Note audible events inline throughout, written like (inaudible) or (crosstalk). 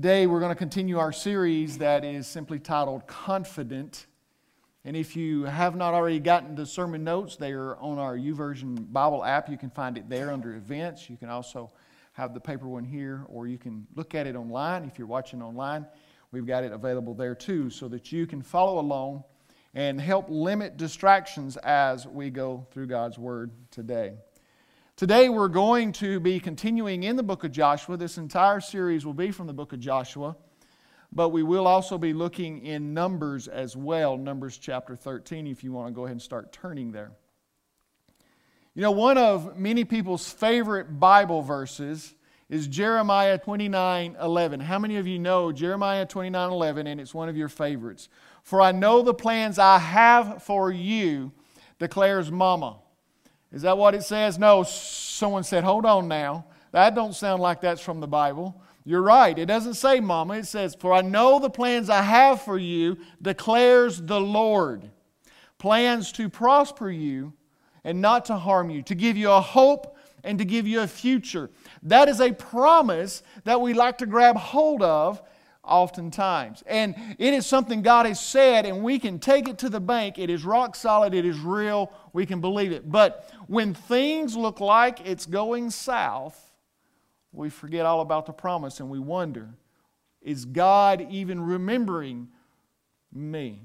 Today, we're going to continue our series that is simply titled Confident. And if you have not already gotten the sermon notes, they are on our YouVersion Bible app. You can find it there under events. You can also have the paper one here, or you can look at it online. If you're watching online, we've got it available there too, so that you can follow along and help limit distractions as we go through God's Word today. Today we're going to be continuing in the book of Joshua. This entire series will be from the book of Joshua, but we will also be looking in Numbers as well, Numbers chapter 13, if you want to go ahead and start turning there. You know, one of many people's favorite Bible verses is Jeremiah 29 11. How many of you know Jeremiah 29 11 and it's one of your favorites? For I know the plans I have for you, declares Mama. Is that what it says? No, someone said, hold on now. That don't sound like that's from the Bible. You're right. It doesn't say, Mama. It says, For I know the plans I have for you, declares the Lord. Plans to prosper you and not to harm you, to give you a hope and to give you a future. That is a promise that we like to grab hold of oftentimes. And it is something God has said, and we can take it to the bank. It is rock solid, it is real, we can believe it. But when things look like it's going south, we forget all about the promise and we wonder is God even remembering me?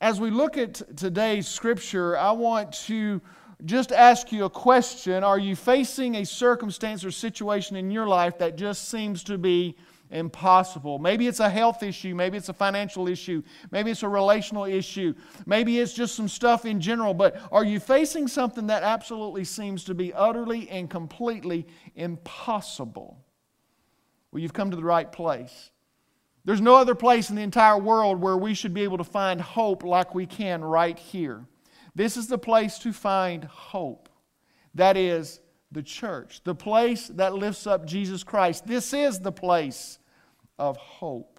As we look at today's scripture, I want to just ask you a question. Are you facing a circumstance or situation in your life that just seems to be impossible. Maybe it's a health issue, maybe it's a financial issue, maybe it's a relational issue, maybe it's just some stuff in general, but are you facing something that absolutely seems to be utterly and completely impossible? Well, you've come to the right place. There's no other place in the entire world where we should be able to find hope like we can right here. This is the place to find hope. That is the church, the place that lifts up Jesus Christ. This is the place of hope.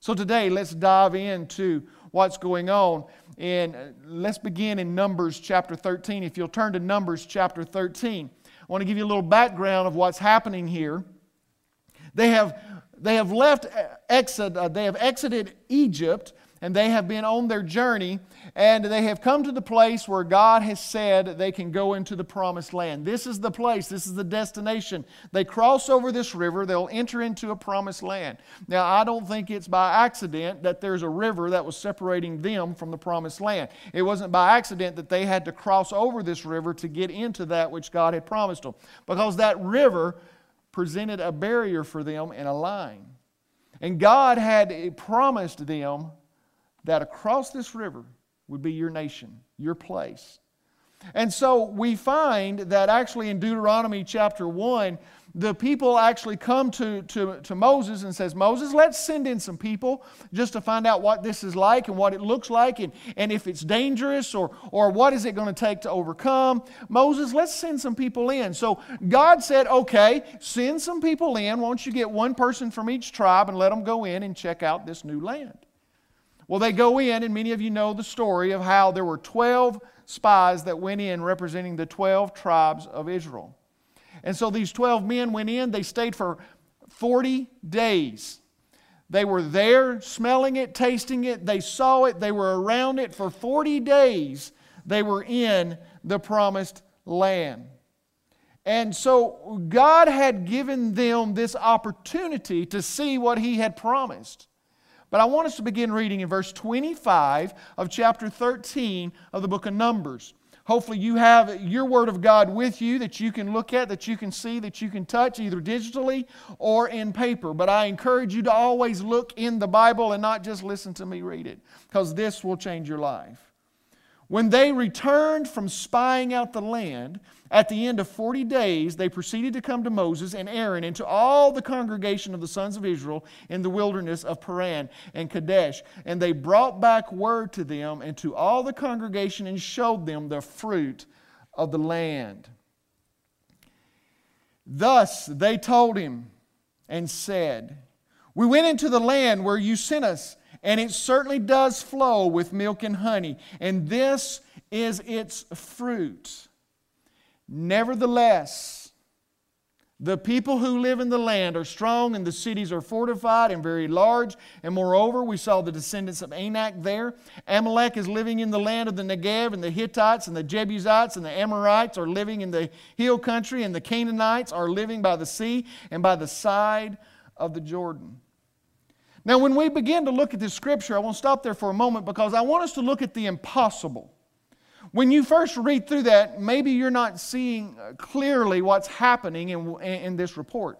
So today, let's dive into what's going on. And let's begin in Numbers chapter 13. If you'll turn to Numbers chapter 13, I want to give you a little background of what's happening here. They have, they have left exit, uh, they have exited Egypt and they have been on their journey and they have come to the place where God has said they can go into the promised land. This is the place, this is the destination. They cross over this river, they'll enter into a promised land. Now, I don't think it's by accident that there's a river that was separating them from the promised land. It wasn't by accident that they had to cross over this river to get into that which God had promised them, because that river presented a barrier for them and a line. And God had promised them that across this river would be your nation, your place. And so we find that actually in Deuteronomy chapter 1, the people actually come to, to, to Moses and says, Moses, let's send in some people just to find out what this is like and what it looks like and, and if it's dangerous or, or what is it going to take to overcome. Moses, let's send some people in. So God said, okay, send some people in. Won't you get one person from each tribe and let them go in and check out this new land? Well, they go in, and many of you know the story of how there were 12 spies that went in representing the 12 tribes of Israel. And so these 12 men went in, they stayed for 40 days. They were there smelling it, tasting it, they saw it, they were around it for 40 days. They were in the promised land. And so God had given them this opportunity to see what He had promised. But I want us to begin reading in verse 25 of chapter 13 of the book of Numbers. Hopefully, you have your Word of God with you that you can look at, that you can see, that you can touch, either digitally or in paper. But I encourage you to always look in the Bible and not just listen to me read it, because this will change your life. When they returned from spying out the land, at the end of 40 days, they proceeded to come to Moses and Aaron and to all the congregation of the sons of Israel in the wilderness of Paran and Kadesh. And they brought back word to them and to all the congregation and showed them the fruit of the land. Thus they told him and said, We went into the land where you sent us and it certainly does flow with milk and honey, and this is its fruit. Nevertheless, The people who live in the land are strong, and the cities are fortified and very large. And moreover, we saw the descendants of Anak there. Amalek is living in the land of the Negev, and the Hittites and the Jebusites and the Amorites are living in the hill country, and the Canaanites are living by the sea and by the side of the Jordan. Now, when we begin to look at this scripture, I want to stop there for a moment because I want us to look at the impossible. When you first read through that, maybe you're not seeing clearly what's happening in, in this report.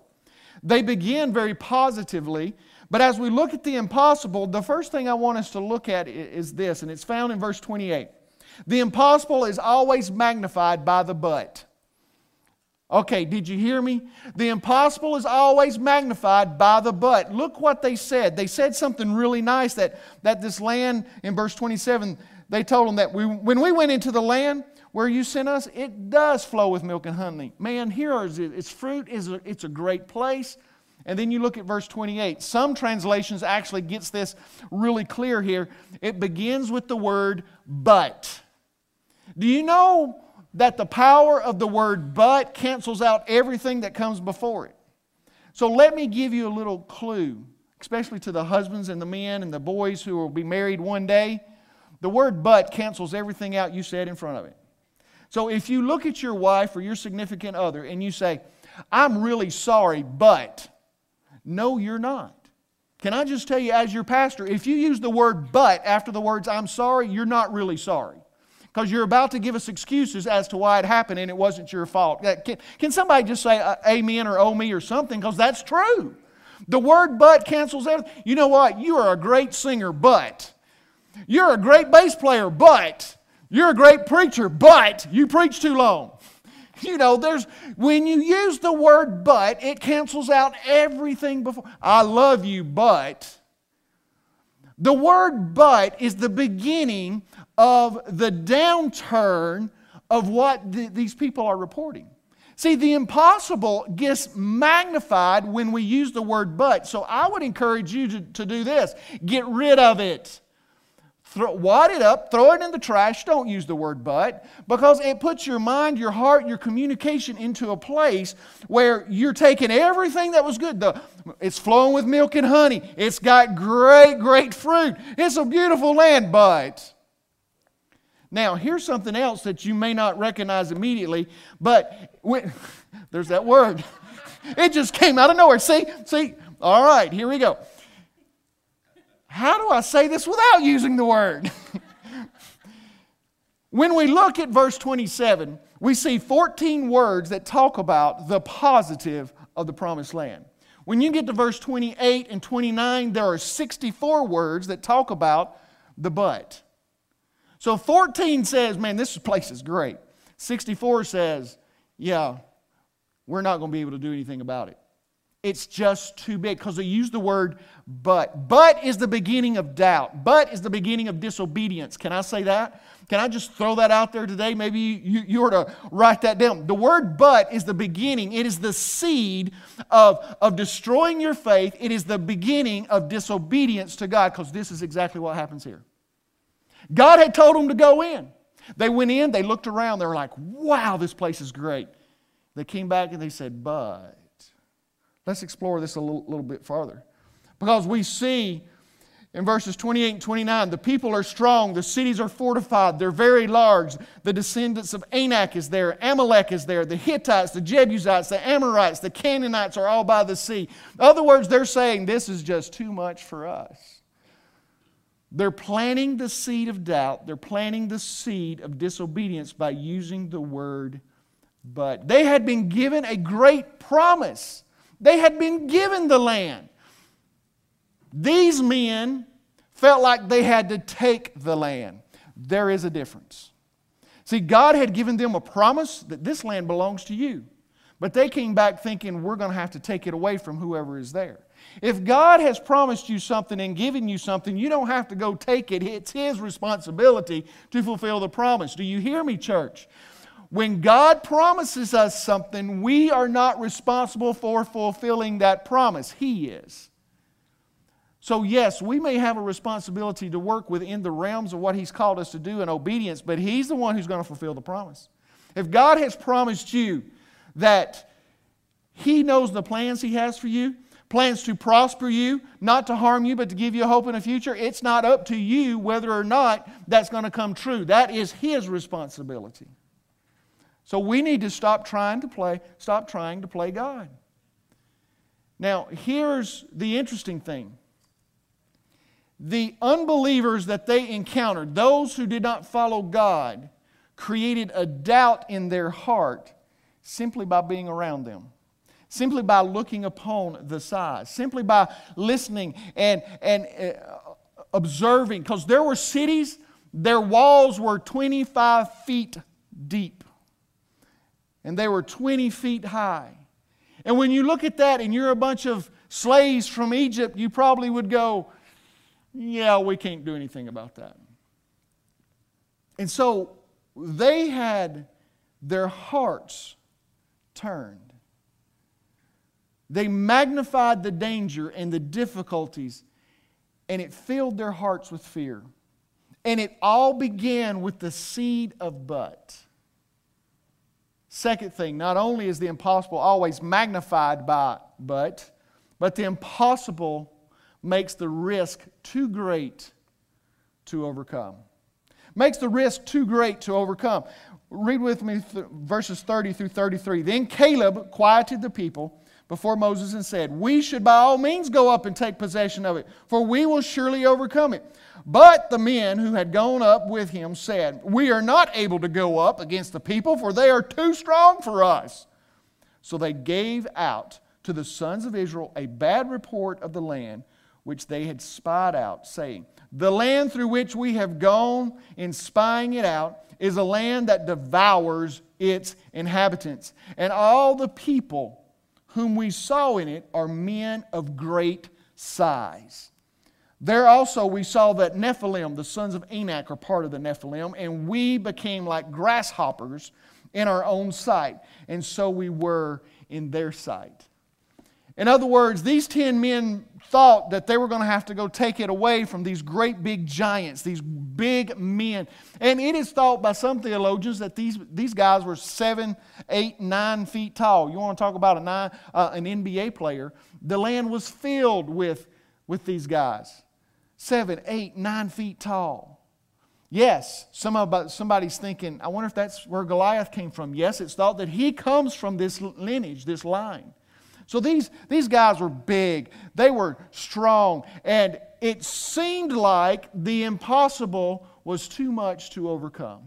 They begin very positively, but as we look at the impossible, the first thing I want us to look at is this, and it's found in verse 28. The impossible is always magnified by the but. Okay, did you hear me? The impossible is always magnified by the but. Look what they said. They said something really nice that, that this land, in verse 27, they told them that we, when we went into the land where you sent us, it does flow with milk and honey. Man, here is its fruit is it's a great place. And then you look at verse 28. Some translations actually gets this really clear here. It begins with the word but. Do you know that the power of the word but cancels out everything that comes before it? So let me give you a little clue, especially to the husbands and the men and the boys who will be married one day. The word but cancels everything out you said in front of it. So if you look at your wife or your significant other and you say, I'm really sorry, but, no, you're not. Can I just tell you, as your pastor, if you use the word but after the words I'm sorry, you're not really sorry. Because you're about to give us excuses as to why it happened and it wasn't your fault. Can, can somebody just say uh, amen or oh me or something? Because that's true. The word but cancels everything. You know what? You are a great singer, but. You're a great bass player, but you're a great preacher, but you preach too long. (laughs) You know, there's when you use the word but, it cancels out everything before. I love you, but the word but is the beginning of the downturn of what the, these people are reporting. See, the impossible gets magnified when we use the word but. So I would encourage you to, to do this get rid of it. Throw, wad it up, throw it in the trash. Don't use the word but, because it puts your mind, your heart, your communication into a place where you're taking everything that was good. The, it's flowing with milk and honey. It's got great, great fruit. It's a beautiful land, but. Now, here's something else that you may not recognize immediately, but when, (laughs) there's that word. (laughs) It just came out of nowhere. See, see, all right, here we go. How do I say this without using the word? (laughs) when we look at verse 27, we see 14 words that talk about the positive of the promised land. When you get to verse 28 and 29, there are 64 words that talk about the but. So 14 says, man, this place is great. 64 says, yeah, we're not going to be able to do anything about it. It's just too big because they use the word but. But is the beginning of doubt. But is the beginning of disobedience. Can I say that? Can I just throw that out there today? Maybe you, you, were to write that down. The word but is the beginning, it is the seed of, of destroying your faith. It is the beginning of disobedience to God because this is exactly what happens here. God had told them to go in. They went in, they looked around, they were like, wow, this place is great. They came back and they said, but Let's explore this a little, little bit farther. Because we see in verses 28 and 29 the people are strong, the cities are fortified, they're very large. The descendants of Anak is there, Amalek is there, the Hittites, the Jebusites, the Amorites, the Canaanites are all by the sea. In other words, they're saying this is just too much for us. They're planting the seed of doubt, they're planting the seed of disobedience by using the word but. They had been given a great promise. They had been given the land. These men felt like they had to take the land. There is a difference. See, God had given them a promise that this land belongs to you. But they came back thinking we're going to have to take it away from whoever is there. If God has promised you something and given you something, you don't have to go take it. It's His responsibility to fulfill the promise. Do you hear me, church? When God promises us something, we are not responsible for fulfilling that promise. He is. So, yes, we may have a responsibility to work within the realms of what He's called us to do in obedience, but He's the one who's going to fulfill the promise. If God has promised you that He knows the plans He has for you plans to prosper you, not to harm you, but to give you hope in the future. It's not up to you whether or not that's going to come true. That is His responsibility. So we need to stop trying to play, stop trying to play God. Now, here's the interesting thing. The unbelievers that they encountered, those who did not follow God, created a doubt in their heart simply by being around them simply by looking upon the size, simply by listening and, and uh, observing. Because there were cities, their walls were 25 feet deep, and they were 20 feet high. And when you look at that and you're a bunch of slaves from Egypt, you probably would go, Yeah, we can't do anything about that. And so they had their hearts turned. They magnified the danger and the difficulties, and it filled their hearts with fear. And it all began with the seed of but. Second thing, not only is the impossible always magnified by but, but the impossible makes the risk too great to overcome. Makes the risk too great to overcome. Read with me th- verses 30 through 33. Then Caleb quieted the people before Moses and said, We should by all means go up and take possession of it, for we will surely overcome it. But the men who had gone up with him said, We are not able to go up against the people, for they are too strong for us. So they gave out to the sons of Israel a bad report of the land which they had spied out, saying, The land through which we have gone in spying it out is a land that devours its inhabitants. And all the people whom we saw in it are men of great size. There also we saw that Nephilim, the sons of Anak, are part of the Nephilim, and we became like grasshoppers in our own sight, and so we were in their sight. In other words, these 10 men thought that they were going to have to go take it away from these great big giants, these big men. And it is thought by some theologians that these, these guys were seven, eight, nine feet tall. You want to talk about a nine, uh, an NBA player? The land was filled with, with these guys seven, eight, nine feet tall. Yes, some somebody's thinking, I wonder if that's where Goliath came from. Yes, it's thought that he comes from this lineage, this line. So these, these guys were big, they were strong, and it seemed like the impossible was too much to overcome.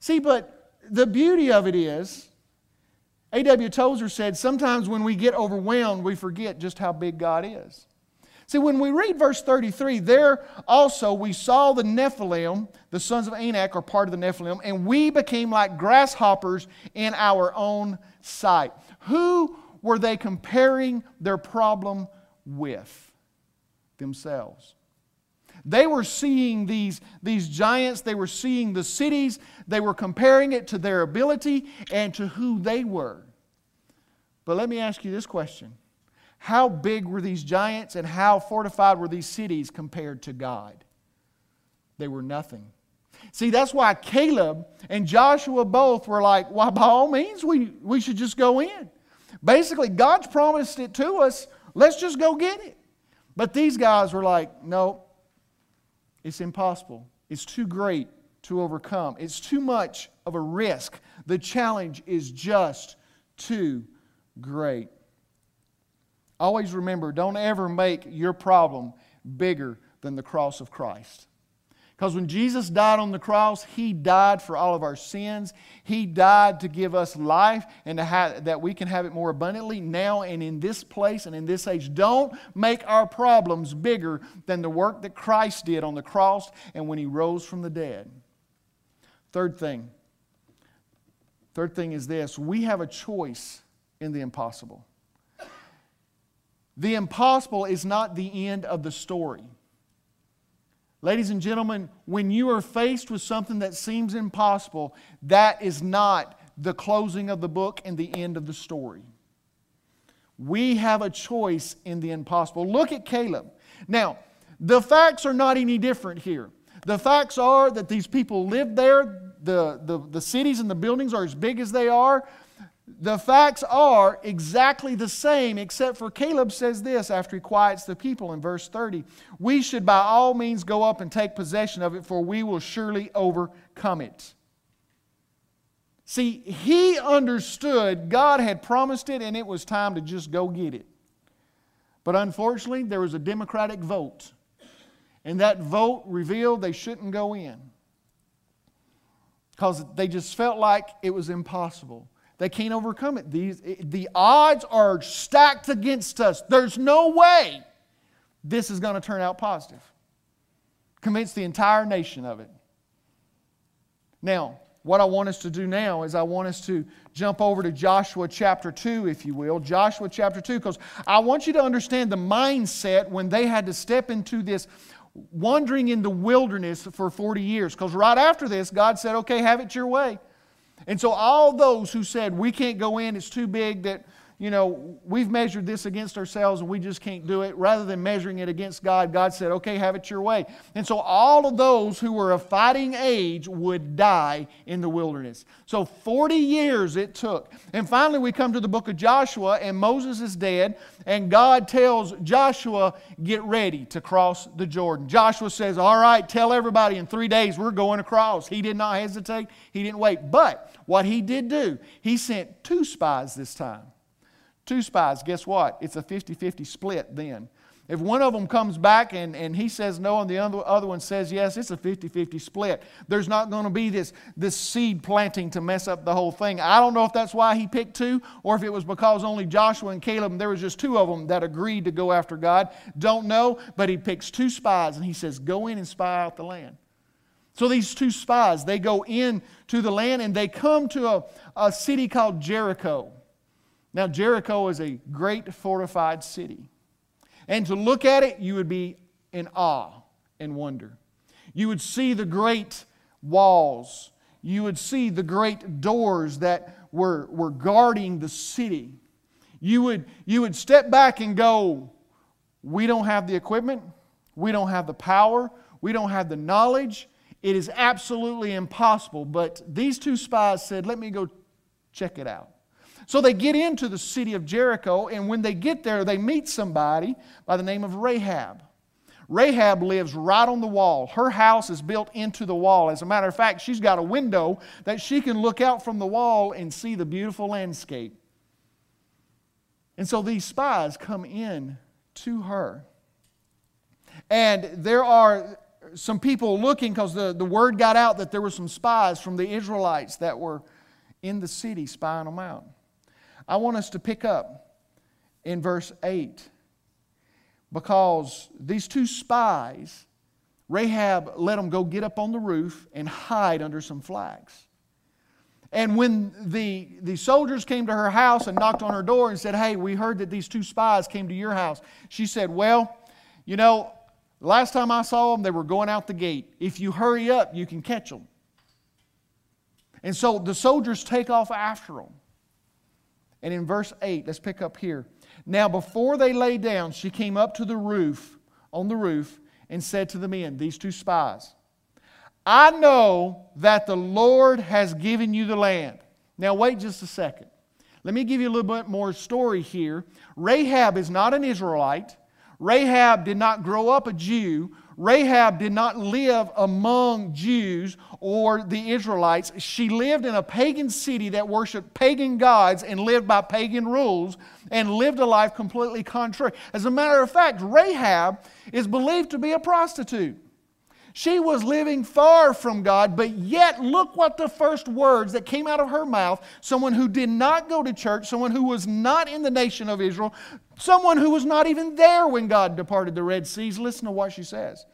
See, but the beauty of it is, A.W. Tozer said, sometimes when we get overwhelmed, we forget just how big God is. See, when we read verse 33, there also we saw the Nephilim, the sons of Anak are part of the Nephilim, and we became like grasshoppers in our own sight. Who were they comparing their problem with? Themselves. They were seeing these, these giants, they were seeing the cities, they were comparing it to their ability and to who they were. But let me ask you this question How big were these giants and how fortified were these cities compared to God? They were nothing. See, that's why Caleb and Joshua both were like, Why, by all means, we, we should just go in. Basically, God's promised it to us. Let's just go get it. But these guys were like, no, it's impossible. It's too great to overcome. It's too much of a risk. The challenge is just too great. Always remember don't ever make your problem bigger than the cross of Christ. Because when Jesus died on the cross, He died for all of our sins. He died to give us life and have, that we can have it more abundantly now and in this place and in this age. Don't make our problems bigger than the work that Christ did on the cross and when He rose from the dead. Third thing. Third thing is this we have a choice in the impossible. The impossible is not the end of the story. Ladies and gentlemen, when you are faced with something that seems impossible, that is not the closing of the book and the end of the story. We have a choice in the impossible. Look at Caleb. Now, the facts are not any different here. The facts are that these people lived there, the, the, the cities and the buildings are as big as they are. The facts are exactly the same, except for Caleb says this after he quiets the people in verse 30 We should by all means go up and take possession of it, for we will surely overcome it. See, he understood God had promised it and it was time to just go get it. But unfortunately, there was a Democratic vote, and that vote revealed they shouldn't go in because they just felt like it was impossible. They can't overcome it. These, the odds are stacked against us. There's no way this is going to turn out positive. Convince the entire nation of it. Now, what I want us to do now is I want us to jump over to Joshua chapter 2, if you will. Joshua chapter 2, because I want you to understand the mindset when they had to step into this wandering in the wilderness for 40 years. Because right after this, God said, okay, have it your way. And so all those who said, we can't go in, it's too big, that, you know, we've measured this against ourselves and we just can't do it, rather than measuring it against God, God said, okay, have it your way. And so all of those who were of fighting age would die in the wilderness. So 40 years it took. And finally we come to the book of Joshua and Moses is dead and God tells Joshua, get ready to cross the Jordan. Joshua says, all right, tell everybody in three days we're going across. He did not hesitate. He didn't wait. But what he did do, he sent two spies this time. Two spies. Guess what? It's a 50 50 split then. If one of them comes back and, and he says no and the other, other one says yes, it's a 50 50 split. There's not going to be this, this seed planting to mess up the whole thing. I don't know if that's why he picked two or if it was because only Joshua and Caleb, there was just two of them that agreed to go after God. Don't know, but he picks two spies and he says, Go in and spy out the land. So these two spies, they go in to the land and they come to a, a city called Jericho. Now, Jericho is a great fortified city. And to look at it, you would be in awe and wonder. You would see the great walls. You would see the great doors that were, were guarding the city. You would, you would step back and go, We don't have the equipment, we don't have the power, we don't have the knowledge. It is absolutely impossible. But these two spies said, Let me go check it out. So they get into the city of Jericho, and when they get there, they meet somebody by the name of Rahab. Rahab lives right on the wall. Her house is built into the wall. As a matter of fact, she's got a window that she can look out from the wall and see the beautiful landscape. And so these spies come in to her. And there are some people looking because the, the word got out that there were some spies from the Israelites that were in the city spying them out. I want us to pick up in verse 8 because these two spies, Rahab let them go get up on the roof and hide under some flags. And when the, the soldiers came to her house and knocked on her door and said, Hey, we heard that these two spies came to your house, she said, Well, you know, last time I saw them, they were going out the gate. If you hurry up, you can catch them. And so the soldiers take off after them. And in verse 8, let's pick up here. Now, before they lay down, she came up to the roof, on the roof, and said to the men, these two spies, I know that the Lord has given you the land. Now, wait just a second. Let me give you a little bit more story here. Rahab is not an Israelite. Rahab did not grow up a Jew. Rahab did not live among Jews or the Israelites. She lived in a pagan city that worshiped pagan gods and lived by pagan rules and lived a life completely contrary. As a matter of fact, Rahab is believed to be a prostitute. She was living far from God, but yet look what the first words that came out of her mouth someone who did not go to church, someone who was not in the nation of Israel, someone who was not even there when God departed the Red Seas. Listen to what she says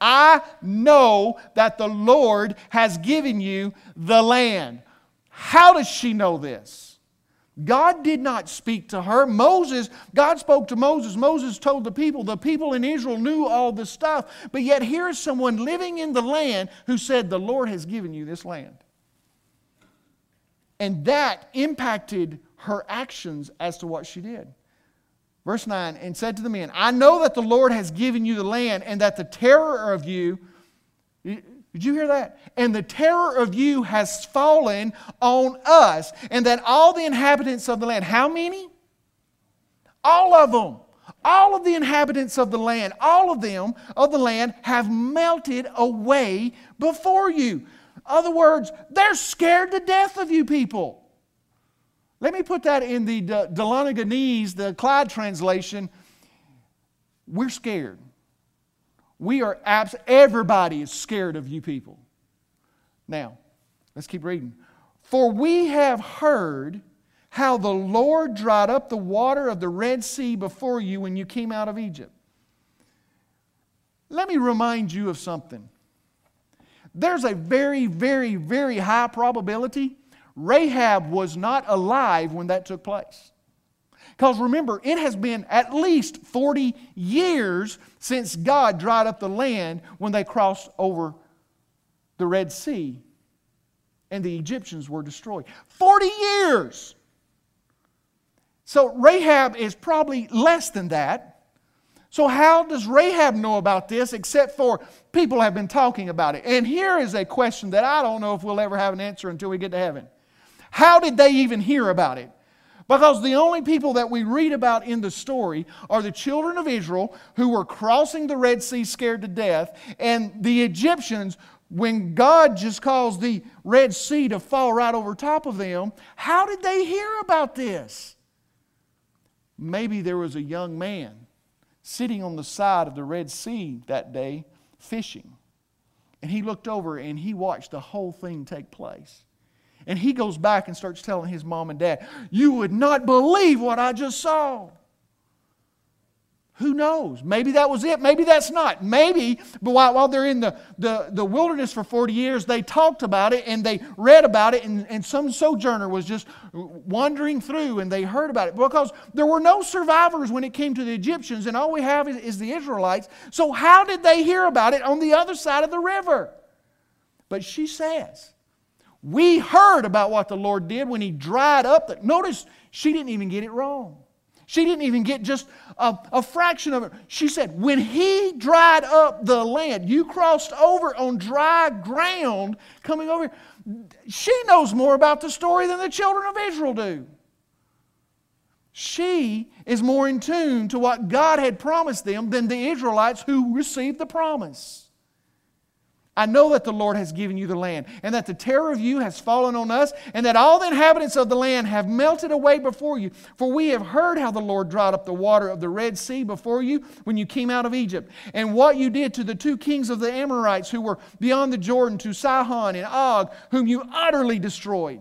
I know that the Lord has given you the land. How does she know this? God did not speak to her. Moses, God spoke to Moses. Moses told the people. The people in Israel knew all this stuff. But yet, here is someone living in the land who said, The Lord has given you this land. And that impacted her actions as to what she did. Verse 9, and said to the men, I know that the Lord has given you the land, and that the terror of you, Did you hear that? And the terror of you has fallen on us, and that all the inhabitants of the land, how many? All of them. All of the inhabitants of the land, all of them of the land have melted away before you. Other words, they're scared to death of you people. Let me put that in the Dahlonega the Clyde translation. We're scared. We are abs- everybody is scared of you people. Now, let's keep reading. For we have heard how the Lord dried up the water of the Red Sea before you when you came out of Egypt. Let me remind you of something. There's a very, very, very high probability Rahab was not alive when that took place. Because remember, it has been at least 40 years since God dried up the land when they crossed over the Red Sea and the Egyptians were destroyed. 40 years! So Rahab is probably less than that. So, how does Rahab know about this except for people have been talking about it? And here is a question that I don't know if we'll ever have an answer until we get to heaven. How did they even hear about it? Because the only people that we read about in the story are the children of Israel who were crossing the Red Sea scared to death, and the Egyptians, when God just caused the Red Sea to fall right over top of them. How did they hear about this? Maybe there was a young man sitting on the side of the Red Sea that day fishing. And he looked over and he watched the whole thing take place. And he goes back and starts telling his mom and dad, You would not believe what I just saw. Who knows? Maybe that was it. Maybe that's not. Maybe, but while, while they're in the, the, the wilderness for 40 years, they talked about it and they read about it, and, and some sojourner was just wandering through and they heard about it. Because there were no survivors when it came to the Egyptians, and all we have is, is the Israelites. So, how did they hear about it on the other side of the river? But she says, We heard about what the Lord did when He dried up the. Notice, she didn't even get it wrong. She didn't even get just a, a, fraction of it. She said, When he dried up the land, you crossed over on dry ground coming over She knows more about the story than the children of Israel do. She is more in tune to what God had promised them than the Israelites who received the promise. I know that the Lord has given you the land, and that the terror of you has fallen on us, and that all the inhabitants of the land have melted away before you. For we have heard how the Lord dried up the water of the Red Sea before you when you came out of Egypt, and what you did to the two kings of the Amorites who were beyond the Jordan, to Sihon and Og, whom you utterly destroyed.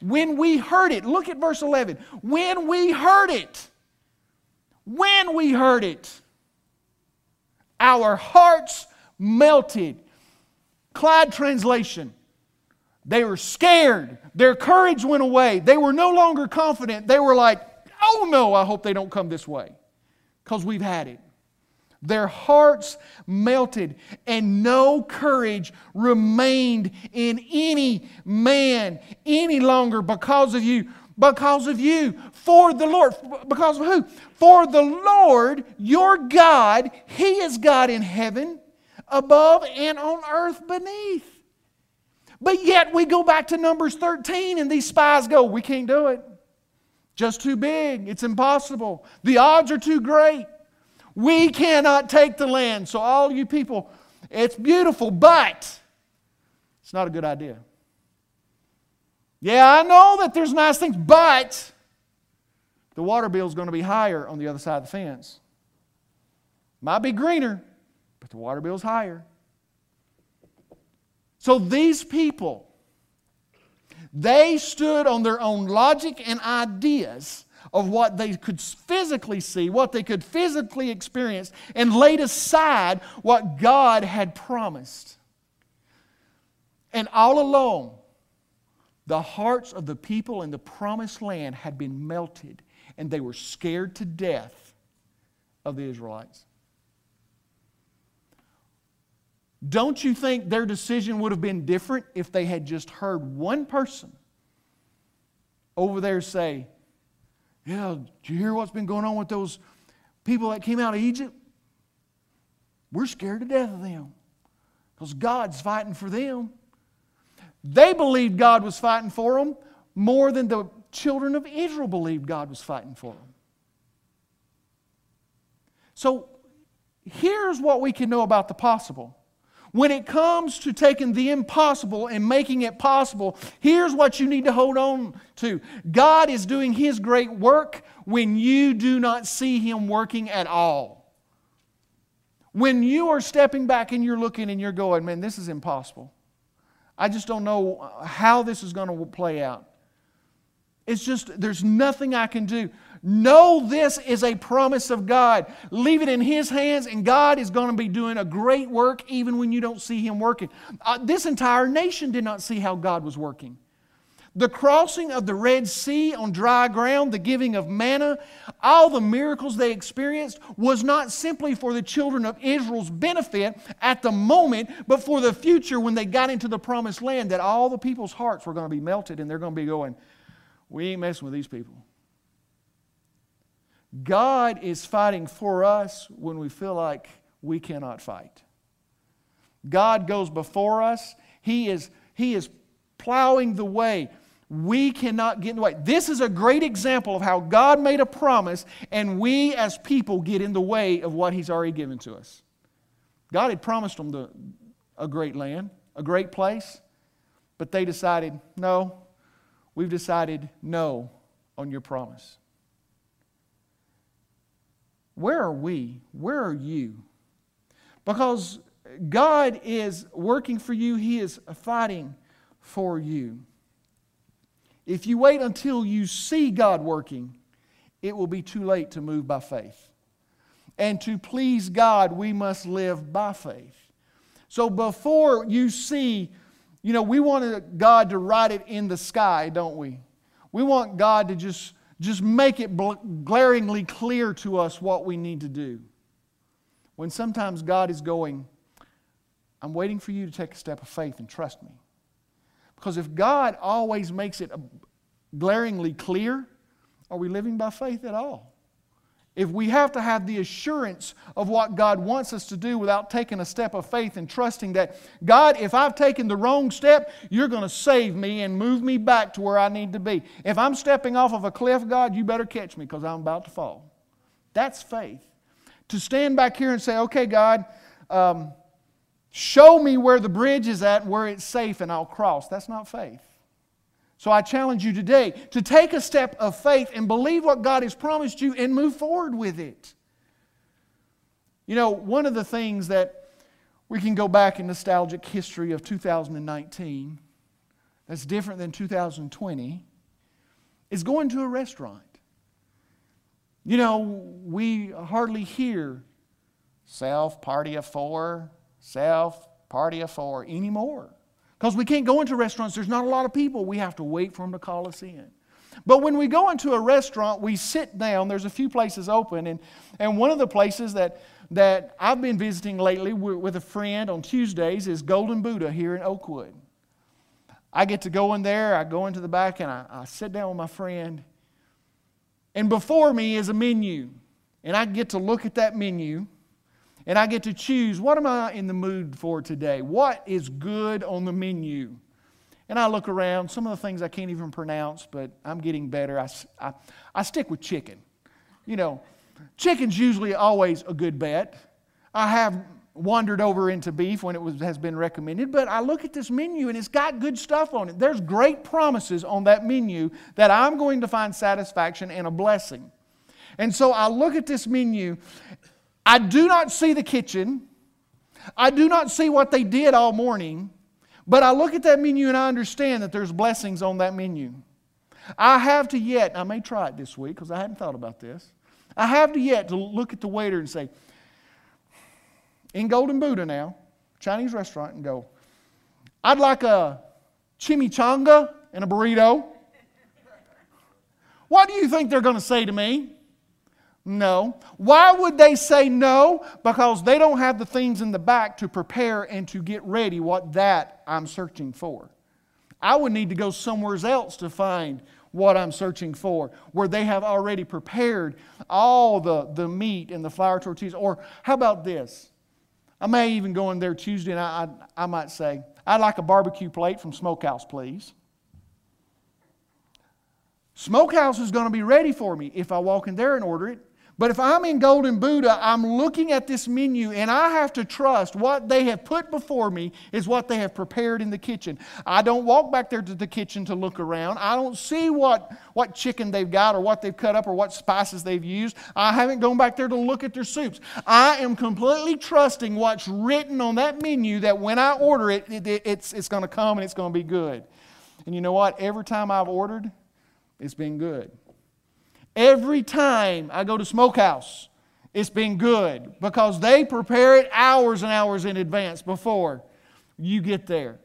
When we heard it, look at verse 11. When we heard it, when we heard it, our hearts melted Clyde translation. They were scared. Their courage went away. They were no longer confident. They were like, oh no, I hope they don't come this way because we've had it. Their hearts melted, and no courage remained in any man any longer because of you. Because of you. For the Lord. Because of who? For the Lord, your God, He is God in heaven above and on earth beneath. But yet we go back to Numbers 13 and these spies go, We can't do it. Just too big. It's impossible. The odds are too great. We cannot take the land. So, all you people, it's beautiful, but it's not a good idea. Yeah, I know that there's nice things, but the water bill is going to be higher on the other side of the fence. Might be greener, but the water bill is higher. So these people, they stood on their own logic and ideas of what they could physically see, what they could physically experience, and laid aside what God had promised. And all along, the hearts of the people in the promised land had been melted, and they were scared to death of the Israelites. Don't you think their decision would have been different if they had just heard one person over there say, Yeah, did you hear what's been going on with those people that came out of Egypt? We're scared to death of them. because God's fighting for them. They believed God was fighting for them more than the children of Israel believed God was fighting for them. So here's what we can know about the possible. When it comes to taking the impossible and making it possible, here's what you need to hold on to God is doing His great work when you do not see Him working at all. When you are stepping back and you're looking and you're going, man, this is impossible. I just don't know how this is going to play out. It's just, there's nothing I can do. Know this is a promise of God. Leave it in His hands, and God is going to be doing a great work even when you don't see Him working. Uh, this entire nation did not see how God was working. The crossing of the Red Sea on dry ground, the giving of manna, all the miracles they experienced was not simply for the children of Israel's benefit at the moment, but for the future when they got into the promised land, that all the people's hearts were going to be melted and they're going to be going, We ain't messing with these people. God is fighting for us when we feel like we cannot fight. God goes before us. He is, he is plowing the way. We cannot get in the way. This is a great example of how God made a promise and we as people get in the way of what He's already given to us. God had promised them the, a great land, a great place, but they decided, no, we've decided no on your promise. Where are we? Where are you? Because God is working for you, He is fighting for you. If you wait until you see God working, it will be too late to move by faith. And to please God, we must live by faith. So before you see, you know, we want God to write it in the sky, don't we? We want God to just, just make it glaringly clear to us what we need to do. When sometimes God is going, I'm waiting for you to take a step of faith and trust me. Because if God always makes it uh, glaringly clear, are we living by faith at all? If we have to have the assurance of what God wants us to do without taking a step of faith and trusting that, God, if I've taken the wrong step, you're going to save me and move me back to where I need to be. If I'm stepping off of a cliff, God, you better catch me because I'm about to fall. That's faith. To stand back here and say, okay, God, um, Show me where the bridge is at, where it's safe, and I'll cross. That's not faith. So I challenge you today to take a step of faith and believe what God has promised you and move forward with it. You know, one of the things that we can go back in nostalgic history of 2019 that's different than 2020 is going to a restaurant. You know, we hardly hear self, party of four, self, party of four anymore. Because we can't go into restaurants, there's not a lot of people. We have to wait for them to call us in. But when we go into a restaurant, we sit down. There's a few places open. And, and one of the places that, that I've been visiting lately with a friend on Tuesdays is Golden Buddha here in Oakwood. I get to go in there, I go into the back, and I, I sit down with my friend. And before me is a menu. And I get to look at that menu and I get to choose what am I in the mood for today? What is good on the menu? And I look around, some of the things I can't even pronounce, but I'm getting better. I, I, I stick with chicken. You know, chicken's usually always a good bet. I have wandered over into beef when it was, has been recommended, but I look at this menu and it's got good stuff on it. There's great promises on that menu that I'm going to find satisfaction and a blessing. And so I look at this menu I do not see the kitchen. I do not see what they did all morning, but I look at that menu and I understand that there's blessings on that menu. I have to yet, I may try it this week because I hadn't thought about this. I have to yet to look at the waiter and say, in Golden Buddha now, Chinese restaurant, and go, I'd like a chimichanga and a burrito. (laughs) What do you think they're going to say to me? No. Why would they say no? Because they don't have the things in the back to prepare and to get ready what that I'm searching for. I would need to go somewhere else to find what I'm searching for, where they have already prepared all the, the meat and the flour tortillas. Or how about this? I may even go in there Tuesday and I, I, I might say, I'd like a barbecue plate from Smokehouse, please. Smokehouse is going to be ready for me if I walk in there and order it. But if I'm in Golden Buddha, I'm looking at this menu and I have to trust what they have put before me is what they have prepared in the kitchen. I don't walk back there to the kitchen to look around. I don't see what, what chicken they've got or what they've cut up or what spices they've used. I haven't gone back there to look at their soups. I am completely trusting what's written on that menu that when I order it, it, it it's, it's going to come and it's going to be good. And you know what? Every time I've ordered, it's been good. Every time I go to Smokehouse, it's been good because they prepare it hours and hours in advance before you get there.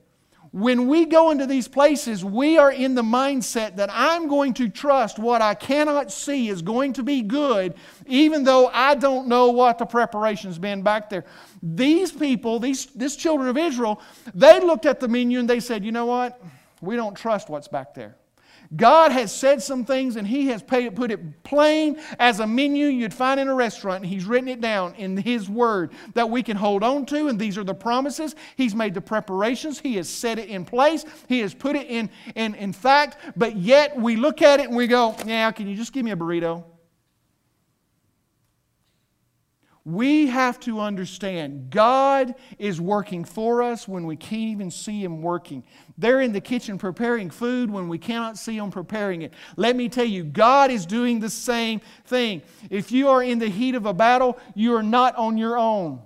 When we go into these places, we are in the mindset that I'm going to trust what I cannot see is going to be good, even though I don't know what the preparation's been back there. These people, these this children of Israel, they looked at the menu and they said, you know what? We don't trust what's back there. God has said some things and He has put it plain as a menu you'd find in a restaurant. And He's written it down in His Word that we can hold on to. And these are the promises. He's made the preparations. He has set it in place. He has put it in, in, in fact. But yet we look at it and we go, yeah, can you just give me a burrito? We have to understand God is working for us when we can't even see Him working. They're in the kitchen preparing food when we cannot see Him preparing it. Let me tell you, God is doing the same thing. If you are in the heat of a battle, you are not on your own.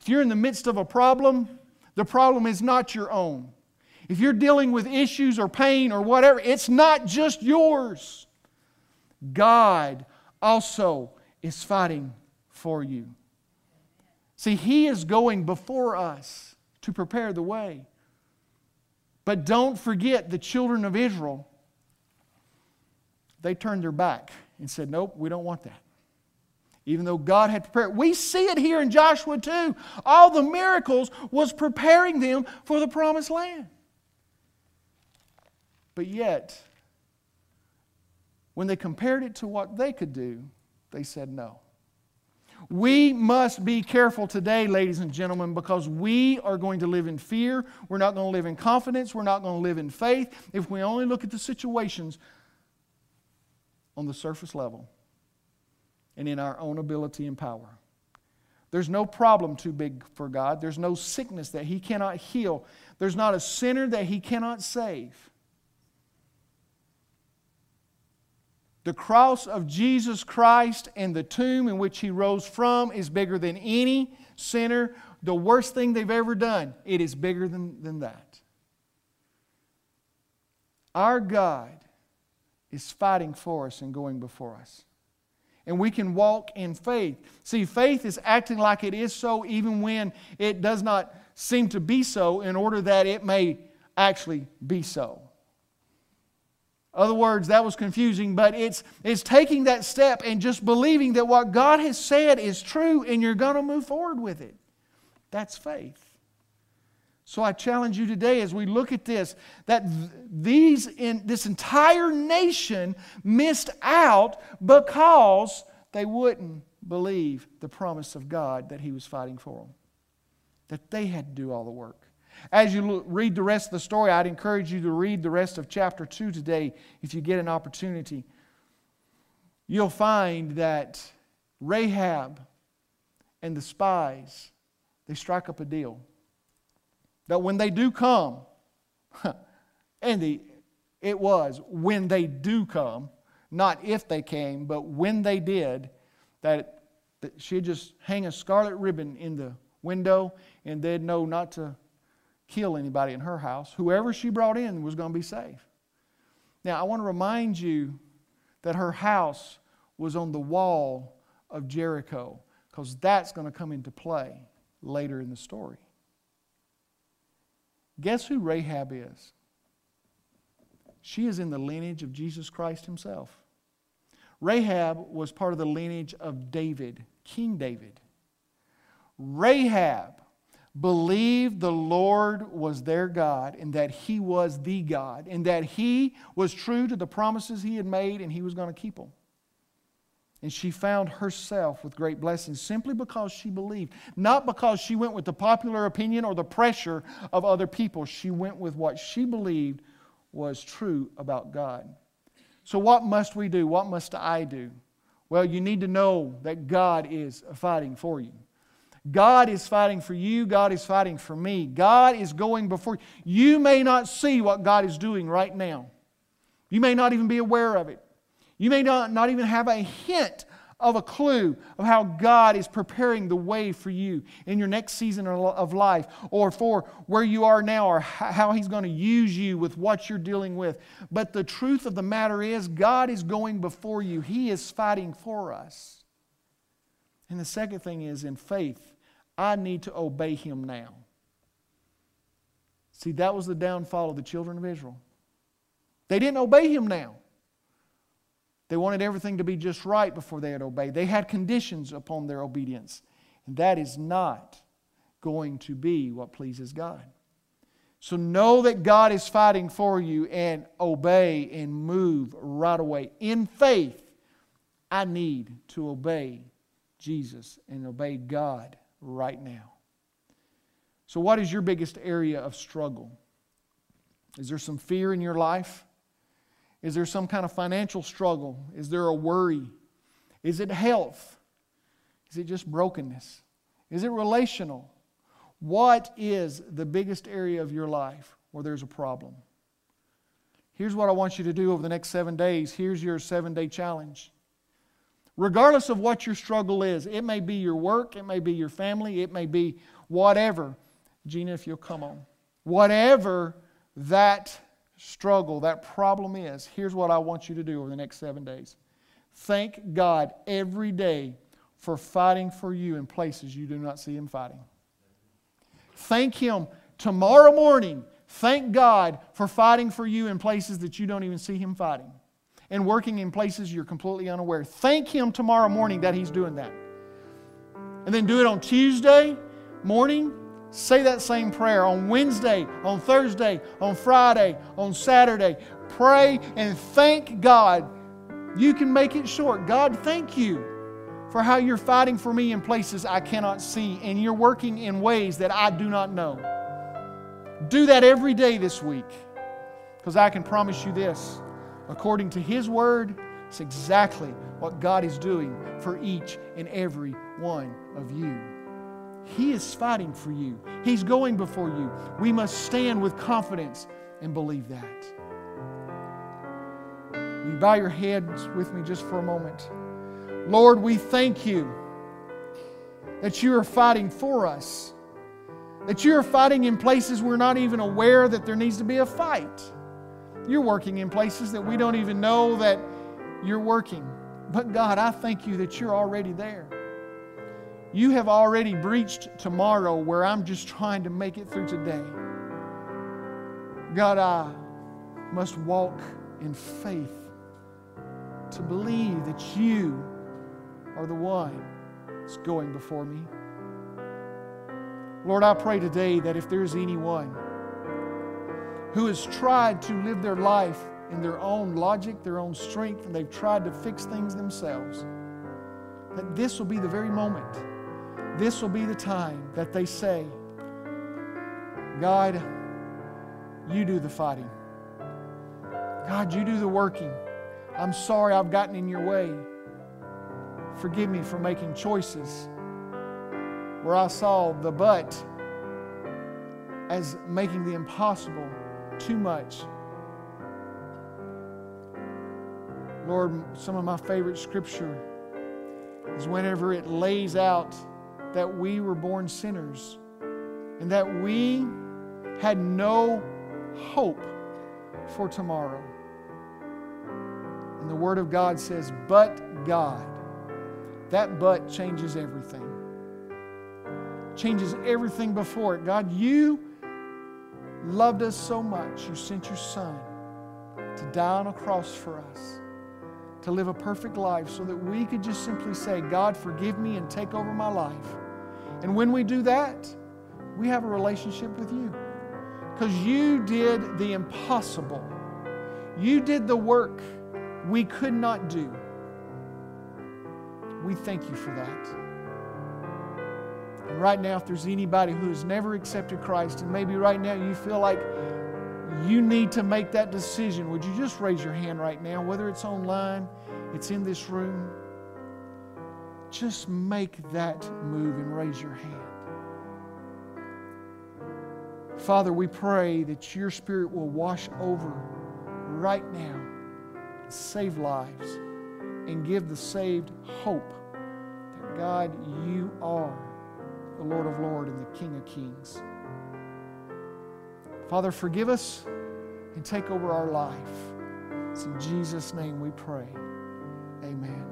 If you're in the midst of a problem, the problem is not your own. If you're dealing with issues or pain or whatever, it's not just yours. God also is fighting for you. See, He is going before us to prepare the way. But don't forget the children of Israel, they turned their back and said, Nope, we don't want that. Even though God had prepared. We see it here in Joshua too. All the miracles was preparing them for the promised land. But yet, when they compared it to what they could do, they said no. We must be careful today, ladies and gentlemen, because we are going to live in fear. We're not going to live in confidence. We're not going to live in faith if we only look at the situations on the surface level and in our own ability and power. There's no problem too big for God. There's no sickness that He cannot heal. There's not a sinner that He cannot save. The cross of Jesus Christ and the tomb in which he rose from is bigger than any sinner, the worst thing they've ever done. It is bigger than, than that. Our God is fighting for us and going before us. And we can walk in faith. See, faith is acting like it is so even when it does not seem to be so, in order that it may actually be so. Other words, that was confusing, but it's, it's taking that step and just believing that what God has said is true and you're going to move forward with it. That's faith. So I challenge you today as we look at this that these in this entire nation missed out because they wouldn't believe the promise of God that He was fighting for them. That they had to do all the work. As you read the rest of the story, I'd encourage you to read the rest of chapter 2 today if you get an opportunity. You'll find that Rahab and the spies, they strike up a deal. That when they do come, (laughs) and the, it was when they do come, not if they came, but when they did, that, that she'd just hang a scarlet ribbon in the window and they'd know not to kill anybody in her house. Whoever she brought in was going to be safe. Now, I want to remind you that her house was on the wall of Jericho because that's going to come into play later in the story. Guess who Rahab is? She is in the lineage of Jesus Christ himself. Rahab was part of the lineage of David, King David. Rahab believed the Lord was their God and that He was the God and that He was true to the promises He had made and He was going to keep them. And she found herself with great blessings simply because she believed. Not because she went with the popular opinion or the pressure of other people. She went with what she believed was true about God. So, what must we do? What must I do? Well, you need to know that God is fighting for you. God is fighting for you. God is fighting for me. God is going before you. You may not see what God is doing right now. You may not even be aware of it. You may not, not even have a hint of a clue of how God is preparing the way for you in your next season of life or for where you are now or how He's going to use you with what you're dealing with. But the truth of the matter is, God is going before you, He is fighting for us. And the second thing is, in faith, I need to obey Him now. See, that was the downfall of the children of Israel. They didn't obey Him now. They wanted everything to be just right before they had obeyed. They had conditions upon their obedience. And that is not going to be what pleases God. So know that God is fighting for you and obey and move right away. In faith, I need to obey Jesus and obey God right now. So, what is your biggest area of struggle? Is there some fear in your life? Is there some kind of financial struggle? Is there a worry? Is it health? Is it just brokenness? Is it relational? What is the biggest area of your life where there's a problem? Here's what I want you to do over the next seven days. Here's your seven day challenge. Regardless of what your struggle is, it may be your work, it may be your family, it may be whatever. Gina, if you'll come on. Whatever that struggle, that problem is, here's what I want you to do over the next seven days. Thank God every day for fighting for you in places you do not see Him fighting. Thank Him tomorrow morning. Thank God for fighting for you in places that you don't even see Him fighting and working in places you're completely unaware. Thank Him tomorrow morning that He's doing that. And then do it on Tuesday morning Say that same prayer on Wednesday, on Thursday, on Friday, on Saturday. Pray and thank God. You can make it short. God, thank you for how you're fighting for me in places I cannot see, and you're working in ways that I do not know. Do that every day this week, because I can promise you this according to His Word, it's exactly what God is doing for each and every one of you. He is fighting for you, He's going before you. We must stand with confidence and believe that. You bow your heads with me just for a moment? Lord, we thank you that you are fighting for us, that you are fighting in places we're not even aware that there needs to be a fight. You're working in places that we don't even know that you're working. But God, I thank you that you're already there. You have already breached tomorrow where I'm just trying to make it through today. God, I must walk in faith to believe that you are the one that's going before me. Lord, I pray today that if there's anyone who has tried to live their life in their own logic, their own strength, and they've tried to fix things themselves, that this will be the very moment this will be the time that they say, God, you do the fighting. God, you do the working. I'm sorry I've gotten in your way. Forgive me for making choices where I saw the but as making the impossible too much. Lord, some of my favorite scripture is whenever it lays out that we were born sinners and that we had no hope for tomorrow. And the Word of God says, but God. That but changes everything. Changes everything before it. God, you loved us so much, you sent your Son to die on a cross for us to live a perfect life so that we could just simply say, God, forgive me and take over my life. And when we do that, we have a relationship with you. Because you did the impossible. You did the work we could not do. We thank you for that. And right now, if there's anybody who has never accepted Christ, and maybe right now you feel like you need to make that decision, would you just raise your hand right now, whether it's online, it's in this room? Just make that move and raise your hand. Father, we pray that your Spirit will wash over right now, save lives, and give the saved hope that God, you are the Lord of Lords and the King of Kings. Father, forgive us and take over our life. It's in Jesus' name we pray. Amen.